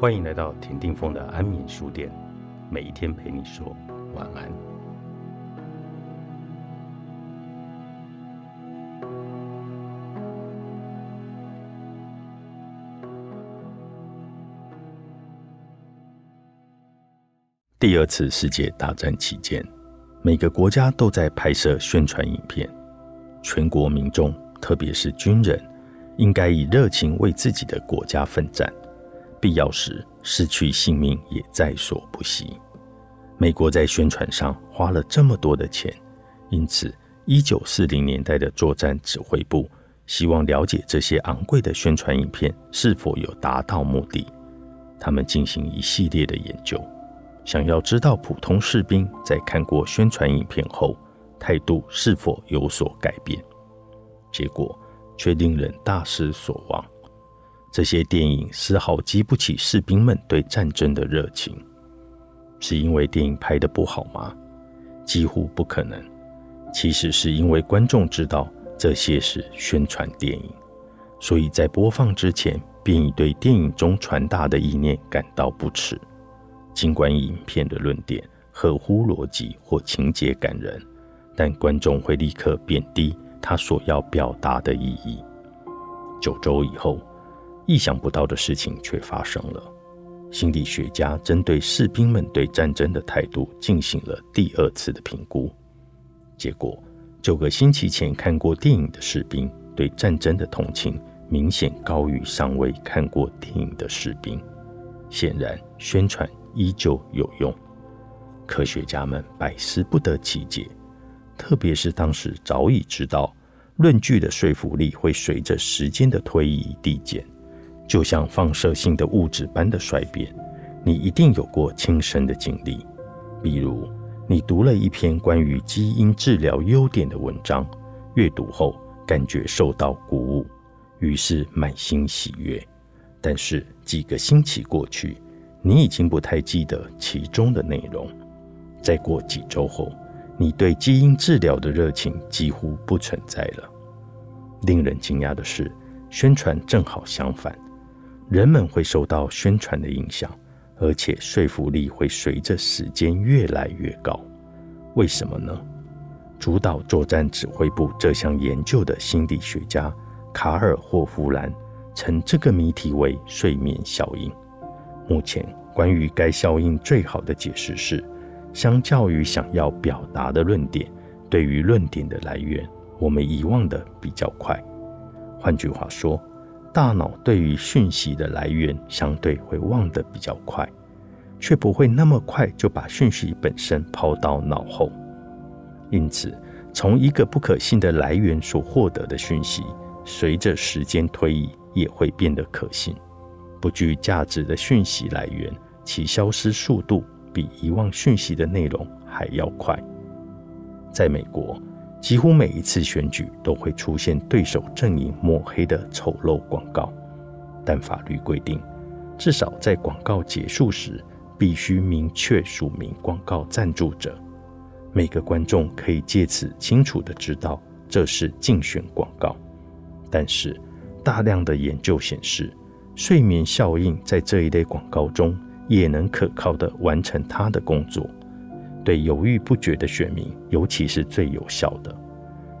欢迎来到田定峰的安眠书店，每一天陪你说晚安。第二次世界大战期间，每个国家都在拍摄宣传影片，全国民众，特别是军人，应该以热情为自己的国家奋战。必要时失去性命也在所不惜。美国在宣传上花了这么多的钱，因此，一九四零年代的作战指挥部希望了解这些昂贵的宣传影片是否有达到目的。他们进行一系列的研究，想要知道普通士兵在看过宣传影片后态度是否有所改变。结果却令人大失所望。这些电影丝毫激不起士兵们对战争的热情，是因为电影拍得不好吗？几乎不可能。其实是因为观众知道这些是宣传电影，所以在播放之前便已对电影中传达的意念感到不耻。尽管影片的论点合乎逻辑或情节感人，但观众会立刻贬低他所要表达的意义。九周以后。意想不到的事情却发生了。心理学家针对士兵们对战争的态度进行了第二次的评估，结果九个星期前看过电影的士兵对战争的同情明显高于尚未看过电影的士兵。显然，宣传依旧有用。科学家们百思不得其解，特别是当时早已知道论据的说服力会随着时间的推移递减。就像放射性的物质般的衰变，你一定有过亲身的经历。比如，你读了一篇关于基因治疗优点的文章，阅读后感觉受到鼓舞，于是满心喜悦。但是几个星期过去，你已经不太记得其中的内容。再过几周后，你对基因治疗的热情几乎不存在了。令人惊讶的是，宣传正好相反。人们会受到宣传的影响，而且说服力会随着时间越来越高。为什么呢？主导作战指挥部这项研究的心理学家卡尔霍夫兰称这个谜题为睡眠效应。目前，关于该效应最好的解释是，相较于想要表达的论点，对于论点的来源，我们遗忘的比较快。换句话说。大脑对于讯息的来源相对会忘得比较快，却不会那么快就把讯息本身抛到脑后。因此，从一个不可信的来源所获得的讯息，随着时间推移也会变得可信。不具价值的讯息来源，其消失速度比遗忘讯息的内容还要快。在美国。几乎每一次选举都会出现对手阵营抹黑的丑陋广告，但法律规定，至少在广告结束时必须明确署名广告赞助者。每个观众可以借此清楚地知道这是竞选广告。但是，大量的研究显示，睡眠效应在这一类广告中也能可靠地完成它的工作。对犹豫不决的选民，尤其是最有效的。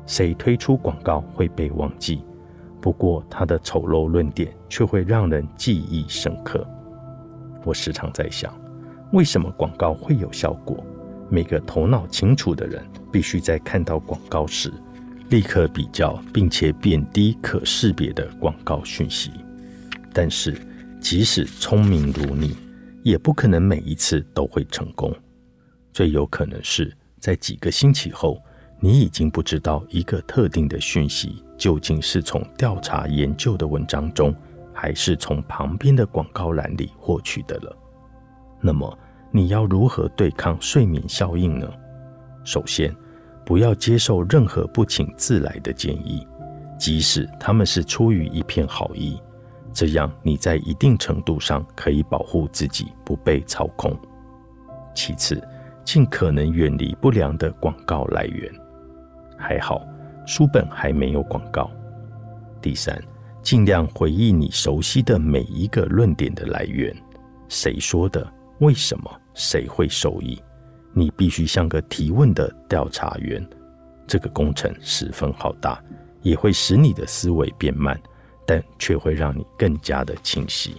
谁推出广告会被忘记，不过他的丑陋论点却会让人记忆深刻。我时常在想，为什么广告会有效果？每个头脑清楚的人必须在看到广告时，立刻比较并且贬低可识别的广告讯息。但是，即使聪明如你，也不可能每一次都会成功。最有可能是在几个星期后，你已经不知道一个特定的讯息究竟是从调查研究的文章中，还是从旁边的广告栏里获取的了。那么，你要如何对抗睡眠效应呢？首先，不要接受任何不请自来的建议，即使他们是出于一片好意，这样你在一定程度上可以保护自己不被操控。其次，尽可能远离不良的广告来源。还好，书本还没有广告。第三，尽量回忆你熟悉的每一个论点的来源。谁说的？为什么？谁会受益？你必须像个提问的调查员。这个工程十分浩大，也会使你的思维变慢，但却会让你更加的清晰。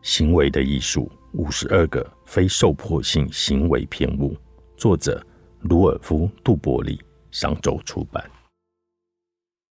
行为的艺术：五十二个非受迫性行为偏误。作者：鲁尔夫·杜伯利，上周出版。